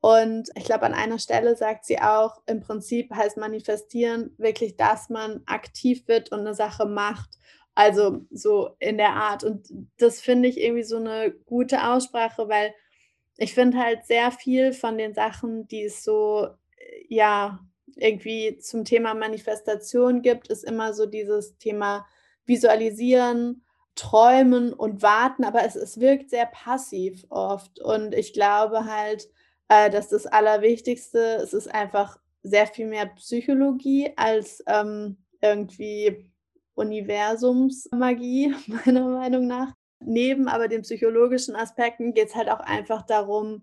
Und ich glaube, an einer Stelle sagt sie auch, im Prinzip heißt manifestieren wirklich, dass man aktiv wird und eine Sache macht also so in der Art. Und das finde ich irgendwie so eine gute Aussprache, weil ich finde halt sehr viel von den Sachen, die es so, ja, irgendwie zum Thema Manifestation gibt, ist immer so dieses Thema Visualisieren, Träumen und Warten, aber es, es wirkt sehr passiv oft. Und ich glaube halt, äh, dass das Allerwichtigste, es ist einfach sehr viel mehr Psychologie als ähm, irgendwie Universumsmagie, meiner Meinung nach. Neben aber den psychologischen Aspekten geht es halt auch einfach darum,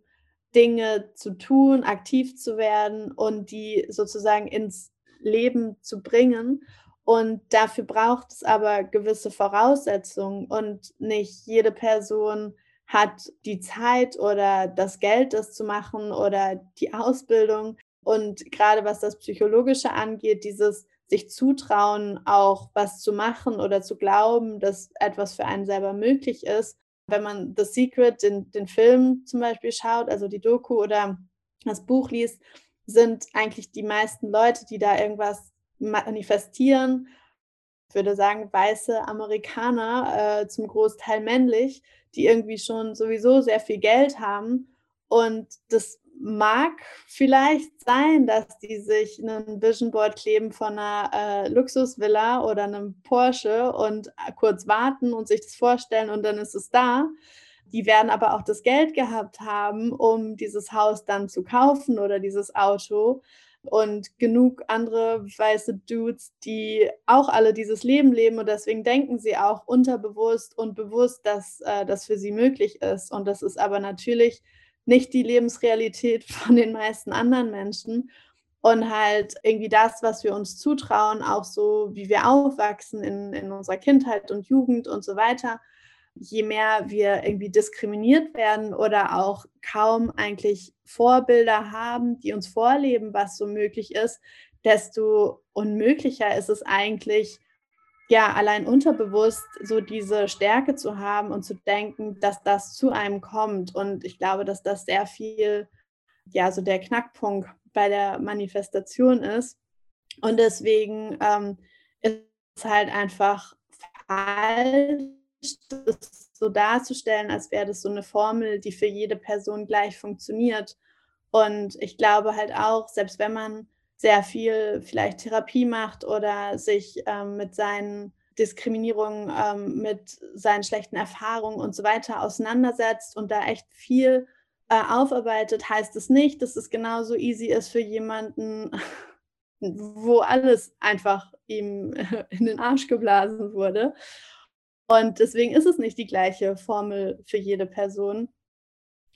Dinge zu tun, aktiv zu werden und die sozusagen ins Leben zu bringen. Und dafür braucht es aber gewisse Voraussetzungen und nicht jede Person hat die Zeit oder das Geld, das zu machen oder die Ausbildung. Und gerade was das Psychologische angeht, dieses sich zutrauen, auch was zu machen oder zu glauben, dass etwas für einen selber möglich ist. Wenn man The Secret, den, den Film zum Beispiel schaut, also die Doku oder das Buch liest, sind eigentlich die meisten Leute, die da irgendwas manifestieren, ich würde sagen, weiße Amerikaner, äh, zum Großteil männlich, die irgendwie schon sowieso sehr viel Geld haben. Und das mag vielleicht sein, dass die sich ein Vision Board kleben von einer äh, Luxusvilla oder einem Porsche und äh, kurz warten und sich das vorstellen und dann ist es da. Die werden aber auch das Geld gehabt haben, um dieses Haus dann zu kaufen oder dieses Auto. Und genug andere weiße Dudes, die auch alle dieses Leben leben und deswegen denken sie auch unterbewusst und bewusst, dass äh, das für sie möglich ist. Und das ist aber natürlich nicht die Lebensrealität von den meisten anderen Menschen. Und halt irgendwie das, was wir uns zutrauen, auch so wie wir aufwachsen in, in unserer Kindheit und Jugend und so weiter. Je mehr wir irgendwie diskriminiert werden oder auch kaum eigentlich Vorbilder haben, die uns vorleben, was so möglich ist, desto unmöglicher ist es eigentlich, ja, allein unterbewusst so diese Stärke zu haben und zu denken, dass das zu einem kommt. Und ich glaube, dass das sehr viel, ja, so der Knackpunkt bei der Manifestation ist. Und deswegen ähm, ist es halt einfach falsch, das so darzustellen, als wäre das so eine Formel, die für jede Person gleich funktioniert. Und ich glaube halt auch, selbst wenn man sehr viel vielleicht Therapie macht oder sich ähm, mit seinen Diskriminierungen, ähm, mit seinen schlechten Erfahrungen und so weiter auseinandersetzt und da echt viel äh, aufarbeitet, heißt es nicht, dass es genauso easy ist für jemanden, wo alles einfach ihm in den Arsch geblasen wurde. Und deswegen ist es nicht die gleiche Formel für jede Person.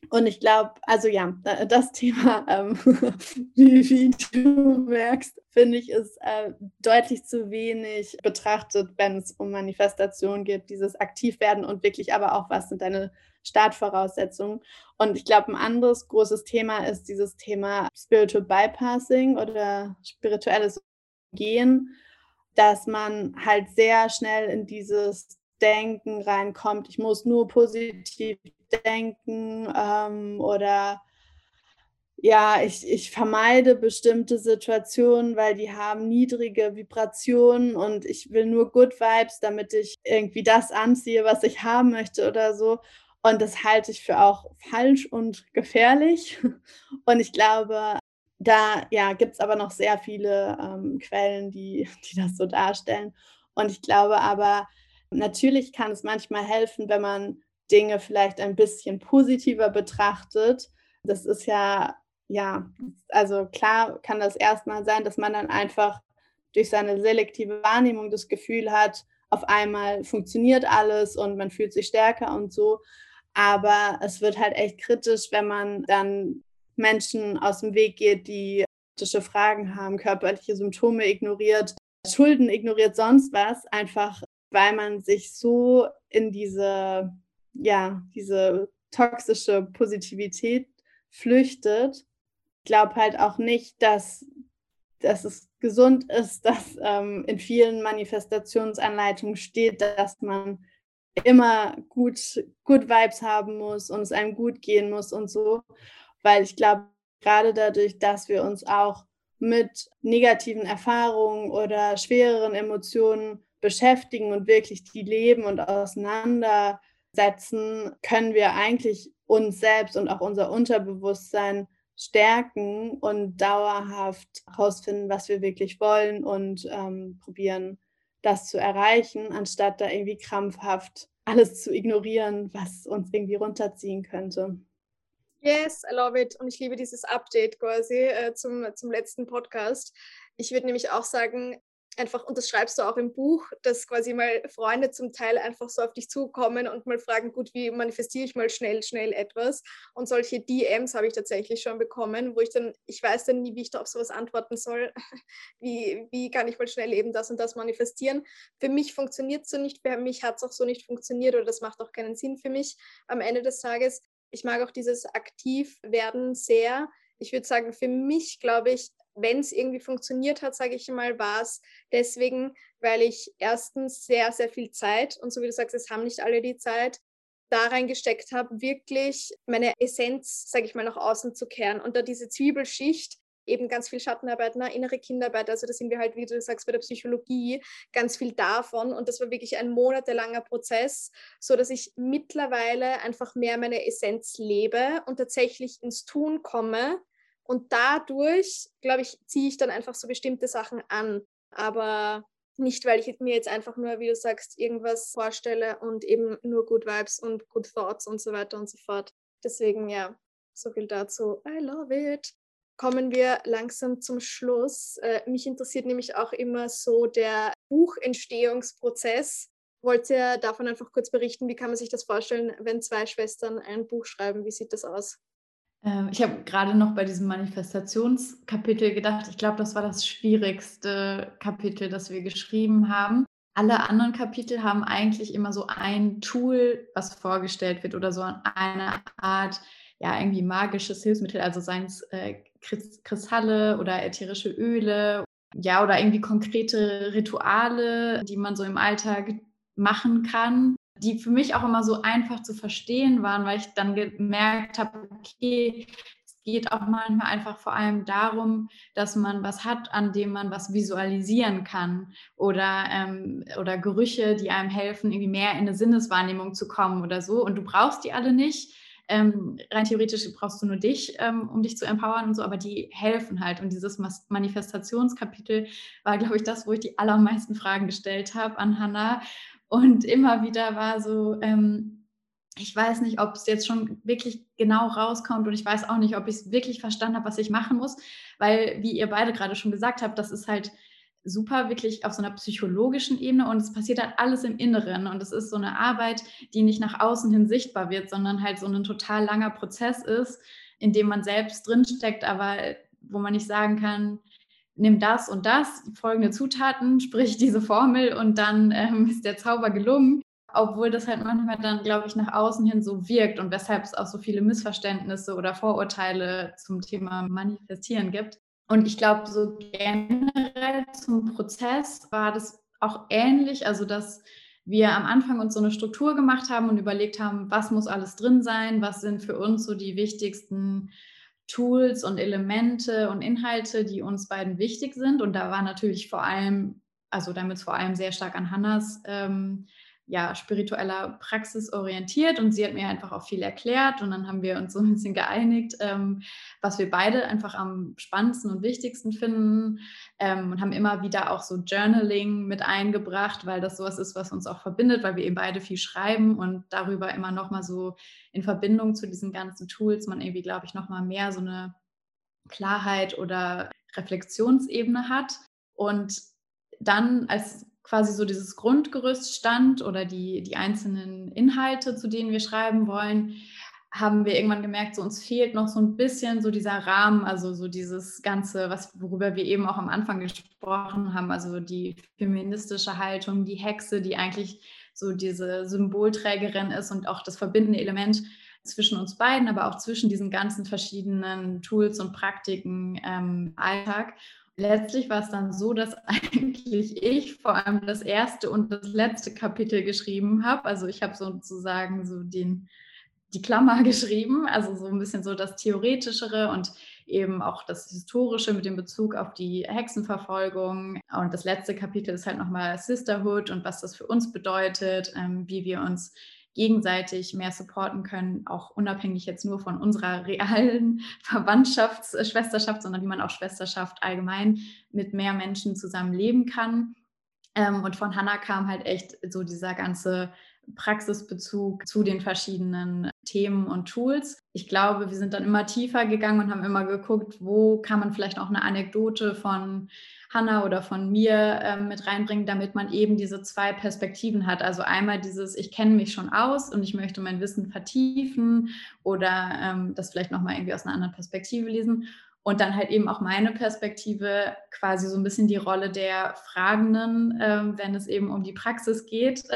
Und ich glaube, also ja, das Thema, ähm, wie, wie, du merkst, finde ich, ist äh, deutlich zu wenig betrachtet, wenn es um Manifestation geht, dieses Aktivwerden und wirklich aber auch, was sind deine Startvoraussetzungen. Und ich glaube, ein anderes großes Thema ist dieses Thema Spiritual Bypassing oder spirituelles Gehen, dass man halt sehr schnell in dieses Denken reinkommt, ich muss nur positiv denken ähm, oder ja, ich, ich vermeide bestimmte Situationen, weil die haben niedrige Vibrationen und ich will nur Good Vibes, damit ich irgendwie das anziehe, was ich haben möchte oder so. Und das halte ich für auch falsch und gefährlich. Und ich glaube, da ja, gibt es aber noch sehr viele ähm, Quellen, die, die das so darstellen. Und ich glaube aber, natürlich kann es manchmal helfen, wenn man Dinge vielleicht ein bisschen positiver betrachtet. Das ist ja, ja, also klar kann das erstmal sein, dass man dann einfach durch seine selektive Wahrnehmung das Gefühl hat, auf einmal funktioniert alles und man fühlt sich stärker und so. Aber es wird halt echt kritisch, wenn man dann Menschen aus dem Weg geht, die kritische Fragen haben, körperliche Symptome ignoriert, Schulden ignoriert, sonst was, einfach weil man sich so in diese, ja, diese toxische Positivität flüchtet. Ich glaube halt auch nicht, dass, dass es gesund ist, dass ähm, in vielen Manifestationsanleitungen steht, dass man immer gut, gut Vibes haben muss und es einem gut gehen muss und so. Weil ich glaube, gerade dadurch, dass wir uns auch mit negativen Erfahrungen oder schwereren Emotionen beschäftigen und wirklich die leben und auseinandersetzen, können wir eigentlich uns selbst und auch unser Unterbewusstsein stärken und dauerhaft herausfinden, was wir wirklich wollen und ähm, probieren, das zu erreichen, anstatt da irgendwie krampfhaft alles zu ignorieren, was uns irgendwie runterziehen könnte. Yes, I love it. Und ich liebe dieses Update quasi äh, zum, zum letzten Podcast. Ich würde nämlich auch sagen, einfach, und das schreibst du auch im Buch, dass quasi mal Freunde zum Teil einfach so auf dich zukommen und mal fragen, gut, wie manifestiere ich mal schnell, schnell etwas? Und solche DMs habe ich tatsächlich schon bekommen, wo ich dann, ich weiß dann nie, wie ich da auf sowas antworten soll. Wie, wie kann ich mal schnell eben das und das manifestieren? Für mich funktioniert es so nicht, für mich hat es auch so nicht funktioniert oder das macht auch keinen Sinn für mich am Ende des Tages. Ich mag auch dieses Aktivwerden sehr. Ich würde sagen, für mich, glaube ich, wenn es irgendwie funktioniert hat, sage ich mal, war es deswegen, weil ich erstens sehr, sehr viel Zeit, und so wie du sagst, es haben nicht alle die Zeit, da reingesteckt habe, wirklich meine Essenz, sage ich mal, nach außen zu kehren. Und da diese Zwiebelschicht, eben ganz viel Schattenarbeit, ne, innere Kinderarbeit, also da sind wir halt, wie du sagst, bei der Psychologie, ganz viel davon. Und das war wirklich ein monatelanger Prozess, so dass ich mittlerweile einfach mehr meine Essenz lebe und tatsächlich ins Tun komme und dadurch, glaube ich, ziehe ich dann einfach so bestimmte Sachen an. Aber nicht, weil ich mir jetzt einfach nur, wie du sagst, irgendwas vorstelle und eben nur Good Vibes und Good Thoughts und so weiter und so fort. Deswegen, ja, so viel dazu. I love it. Kommen wir langsam zum Schluss. Äh, mich interessiert nämlich auch immer so der Buchentstehungsprozess. Wollt ihr davon einfach kurz berichten? Wie kann man sich das vorstellen, wenn zwei Schwestern ein Buch schreiben? Wie sieht das aus? Ähm, ich habe gerade noch bei diesem Manifestationskapitel gedacht, ich glaube, das war das schwierigste Kapitel, das wir geschrieben haben. Alle anderen Kapitel haben eigentlich immer so ein Tool, was vorgestellt wird oder so eine Art, ja, irgendwie magisches Hilfsmittel, also seien es äh, Kristalle oder ätherische Öle, ja, oder irgendwie konkrete Rituale, die man so im Alltag machen kann die für mich auch immer so einfach zu verstehen waren, weil ich dann gemerkt habe, okay, es geht auch manchmal einfach vor allem darum, dass man was hat, an dem man was visualisieren kann oder, ähm, oder Gerüche, die einem helfen, irgendwie mehr in eine Sinneswahrnehmung zu kommen oder so. Und du brauchst die alle nicht. Ähm, rein theoretisch brauchst du nur dich, ähm, um dich zu empowern und so, aber die helfen halt. Und dieses Manifestationskapitel war, glaube ich, das, wo ich die allermeisten Fragen gestellt habe an Hannah, und immer wieder war so, ähm, ich weiß nicht, ob es jetzt schon wirklich genau rauskommt und ich weiß auch nicht, ob ich es wirklich verstanden habe, was ich machen muss, weil, wie ihr beide gerade schon gesagt habt, das ist halt super wirklich auf so einer psychologischen Ebene und es passiert halt alles im Inneren und es ist so eine Arbeit, die nicht nach außen hin sichtbar wird, sondern halt so ein total langer Prozess ist, in dem man selbst drinsteckt, aber wo man nicht sagen kann, nimm das und das, folgende Zutaten, sprich diese Formel und dann ähm, ist der Zauber gelungen. Obwohl das halt manchmal dann, glaube ich, nach außen hin so wirkt und weshalb es auch so viele Missverständnisse oder Vorurteile zum Thema Manifestieren gibt. Und ich glaube, so generell zum Prozess war das auch ähnlich, also dass wir am Anfang uns so eine Struktur gemacht haben und überlegt haben, was muss alles drin sein, was sind für uns so die wichtigsten Tools und Elemente und Inhalte, die uns beiden wichtig sind. Und da war natürlich vor allem, also damit vor allem sehr stark an Hannas ähm, ja, spiritueller Praxis orientiert und sie hat mir einfach auch viel erklärt und dann haben wir uns so ein bisschen geeinigt, ähm, was wir beide einfach am spannendsten und wichtigsten finden ähm, und haben immer wieder auch so Journaling mit eingebracht, weil das sowas ist, was uns auch verbindet, weil wir eben beide viel schreiben und darüber immer nochmal so in Verbindung zu diesen ganzen Tools man irgendwie, glaube ich, nochmal mehr so eine Klarheit oder Reflexionsebene hat. Und dann als quasi so dieses Grundgerüst stand oder die, die einzelnen Inhalte, zu denen wir schreiben wollen, haben wir irgendwann gemerkt, so uns fehlt noch so ein bisschen so dieser Rahmen, also so dieses Ganze, was, worüber wir eben auch am Anfang gesprochen haben, also die feministische Haltung, die Hexe, die eigentlich so diese Symbolträgerin ist und auch das verbindende Element zwischen uns beiden, aber auch zwischen diesen ganzen verschiedenen Tools und Praktiken im Alltag letztlich war es dann so, dass eigentlich ich vor allem das erste und das letzte Kapitel geschrieben habe. Also ich habe sozusagen so den, die Klammer geschrieben, also so ein bisschen so das Theoretischere und eben auch das Historische mit dem Bezug auf die Hexenverfolgung. Und das letzte Kapitel ist halt nochmal Sisterhood und was das für uns bedeutet, ähm, wie wir uns gegenseitig mehr supporten können, auch unabhängig jetzt nur von unserer realen Verwandtschafts-, äh, sondern wie man auch Schwesterschaft allgemein mit mehr Menschen zusammen leben kann. Ähm, und von Hannah kam halt echt so dieser ganze Praxisbezug zu den verschiedenen Themen und Tools. Ich glaube, wir sind dann immer tiefer gegangen und haben immer geguckt, wo kann man vielleicht auch eine Anekdote von Hanna oder von mir ähm, mit reinbringen, damit man eben diese zwei Perspektiven hat. Also einmal dieses, ich kenne mich schon aus und ich möchte mein Wissen vertiefen oder ähm, das vielleicht nochmal irgendwie aus einer anderen Perspektive lesen. Und dann halt eben auch meine Perspektive, quasi so ein bisschen die Rolle der Fragenden, ähm, wenn es eben um die Praxis geht.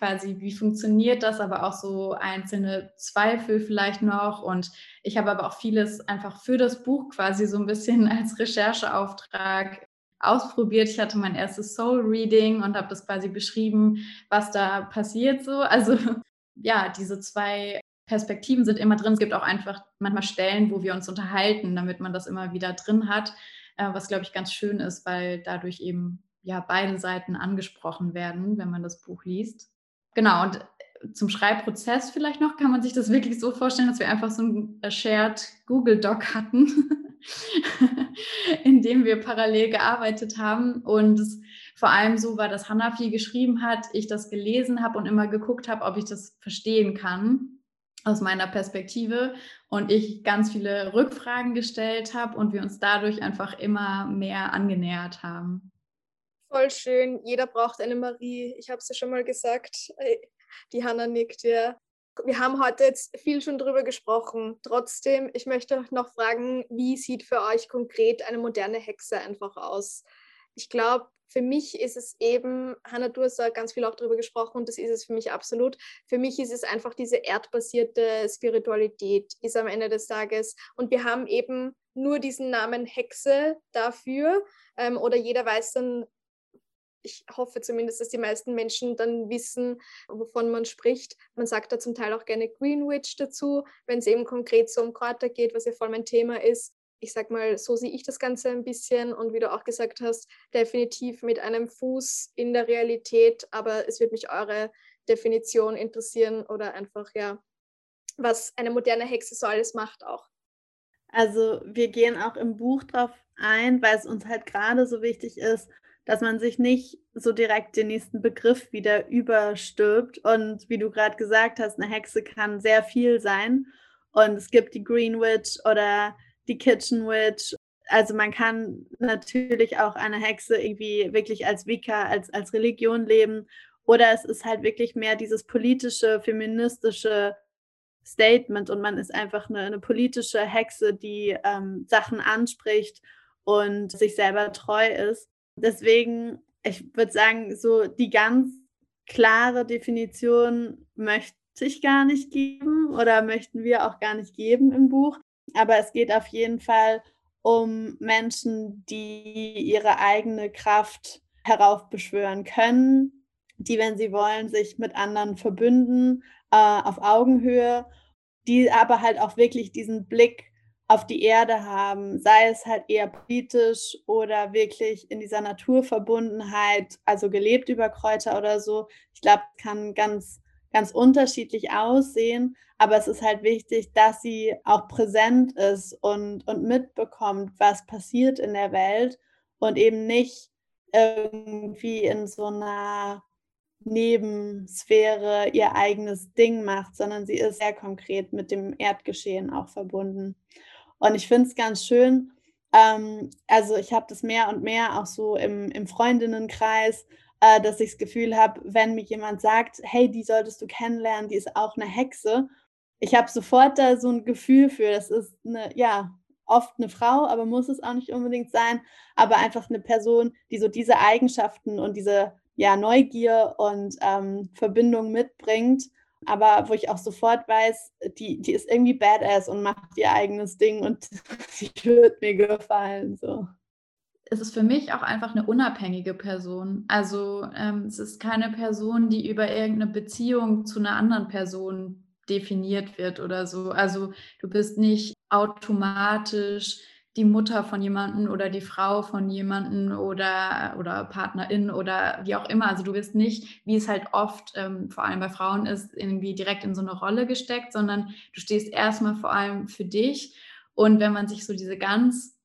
quasi, wie funktioniert das, aber auch so einzelne Zweifel vielleicht noch. Und ich habe aber auch vieles einfach für das Buch quasi so ein bisschen als Rechercheauftrag ausprobiert. Ich hatte mein erstes Soul Reading und habe das quasi beschrieben, was da passiert so. Also ja, diese zwei Perspektiven sind immer drin. Es gibt auch einfach manchmal Stellen, wo wir uns unterhalten, damit man das immer wieder drin hat, äh, was glaube ich ganz schön ist, weil dadurch eben ja beide Seiten angesprochen werden, wenn man das Buch liest. Genau, und äh, zum Schreibprozess vielleicht noch, kann man sich das wirklich so vorstellen, dass wir einfach so ein äh, Shared Google Doc hatten, in dem wir parallel gearbeitet haben. Und es vor allem so war, dass Hannah viel geschrieben hat, ich das gelesen habe und immer geguckt habe, ob ich das verstehen kann aus meiner Perspektive und ich ganz viele Rückfragen gestellt habe und wir uns dadurch einfach immer mehr angenähert haben. Voll schön. Jeder braucht eine Marie. Ich habe es ja schon mal gesagt. Die Hanna nickt, ja. Wir haben heute jetzt viel schon drüber gesprochen. Trotzdem, ich möchte noch fragen, wie sieht für euch konkret eine moderne Hexe einfach aus? Ich glaube, für mich ist es eben, Hanna, du hast da ganz viel auch drüber gesprochen und das ist es für mich absolut. Für mich ist es einfach diese erdbasierte Spiritualität, ist am Ende des Tages. Und wir haben eben nur diesen Namen Hexe dafür ähm, oder jeder weiß dann, ich hoffe zumindest, dass die meisten Menschen dann wissen, wovon man spricht. Man sagt da zum Teil auch gerne Greenwich dazu, wenn es eben konkret so um Kräuter geht, was ja voll mein Thema ist. Ich sag mal, so sehe ich das Ganze ein bisschen und wie du auch gesagt hast, definitiv mit einem Fuß in der Realität, aber es wird mich eure Definition interessieren oder einfach, ja, was eine moderne Hexe so alles macht auch. Also wir gehen auch im Buch drauf ein, weil es uns halt gerade so wichtig ist, dass man sich nicht so direkt den nächsten Begriff wieder überstülpt. Und wie du gerade gesagt hast, eine Hexe kann sehr viel sein. Und es gibt die Green Witch oder die Kitchen Witch. Also man kann natürlich auch eine Hexe irgendwie wirklich als Wicca, als, als Religion leben. Oder es ist halt wirklich mehr dieses politische, feministische Statement und man ist einfach eine, eine politische Hexe, die ähm, Sachen anspricht und sich selber treu ist. Deswegen, ich würde sagen, so die ganz klare Definition möchte ich gar nicht geben oder möchten wir auch gar nicht geben im Buch. Aber es geht auf jeden Fall um Menschen, die ihre eigene Kraft heraufbeschwören können, die, wenn sie wollen, sich mit anderen verbünden äh, auf Augenhöhe, die aber halt auch wirklich diesen Blick auf die Erde haben, sei es halt eher politisch oder wirklich in dieser Naturverbundenheit, also gelebt über Kräuter oder so. Ich glaube, kann ganz, ganz unterschiedlich aussehen, aber es ist halt wichtig, dass sie auch präsent ist und, und mitbekommt, was passiert in der Welt und eben nicht irgendwie in so einer Nebensphäre ihr eigenes Ding macht, sondern sie ist sehr konkret mit dem Erdgeschehen auch verbunden. Und ich finde es ganz schön, ähm, also ich habe das mehr und mehr auch so im, im Freundinnenkreis, äh, dass ich das Gefühl habe, wenn mir jemand sagt, hey, die solltest du kennenlernen, die ist auch eine Hexe, ich habe sofort da so ein Gefühl für, das ist eine, ja, oft eine Frau, aber muss es auch nicht unbedingt sein, aber einfach eine Person, die so diese Eigenschaften und diese ja, Neugier und ähm, Verbindung mitbringt, aber wo ich auch sofort weiß, die, die ist irgendwie badass und macht ihr eigenes Ding und sie wird mir gefallen. So. Es ist für mich auch einfach eine unabhängige Person. Also ähm, es ist keine Person, die über irgendeine Beziehung zu einer anderen Person definiert wird oder so. Also du bist nicht automatisch die Mutter von jemandem oder die Frau von jemandem oder, oder Partnerin oder wie auch immer. Also du wirst nicht, wie es halt oft ähm, vor allem bei Frauen ist, irgendwie direkt in so eine Rolle gesteckt, sondern du stehst erstmal vor allem für dich. Und wenn man sich so diese ganz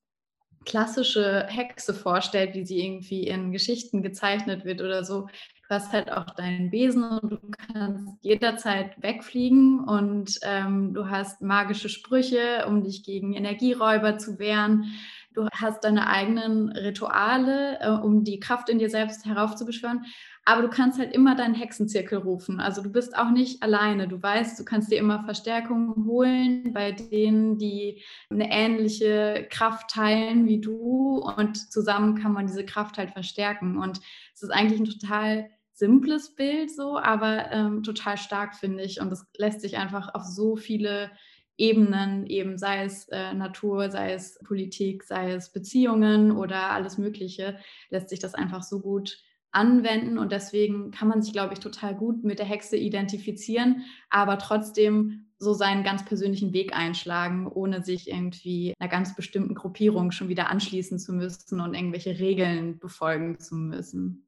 klassische Hexe vorstellt, wie sie irgendwie in Geschichten gezeichnet wird oder so, du hast halt auch deinen Besen und du kannst jederzeit wegfliegen und ähm, du hast magische Sprüche, um dich gegen Energieräuber zu wehren. Du hast deine eigenen Rituale, äh, um die Kraft in dir selbst heraufzubeschwören. Aber du kannst halt immer deinen Hexenzirkel rufen. Also du bist auch nicht alleine. Du weißt, du kannst dir immer Verstärkungen holen bei denen, die eine ähnliche Kraft teilen wie du. Und zusammen kann man diese Kraft halt verstärken. Und es ist eigentlich ein total simples Bild so, aber ähm, total stark, finde ich. Und es lässt sich einfach auf so viele Ebenen, eben sei es äh, Natur, sei es Politik, sei es Beziehungen oder alles Mögliche, lässt sich das einfach so gut anwenden. Und deswegen kann man sich, glaube ich, total gut mit der Hexe identifizieren, aber trotzdem so seinen ganz persönlichen Weg einschlagen, ohne sich irgendwie einer ganz bestimmten Gruppierung schon wieder anschließen zu müssen und irgendwelche Regeln befolgen zu müssen.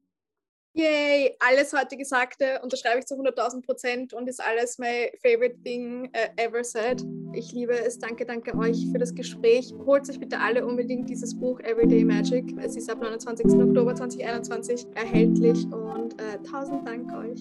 Yay, alles heute Gesagte unterschreibe ich zu 100.000 Prozent und ist alles my favorite thing uh, ever said. Ich liebe es. Danke, danke euch für das Gespräch. Holt euch bitte alle unbedingt dieses Buch Everyday Magic. Es ist ab 29. Oktober 2021 erhältlich und uh, tausend Dank euch.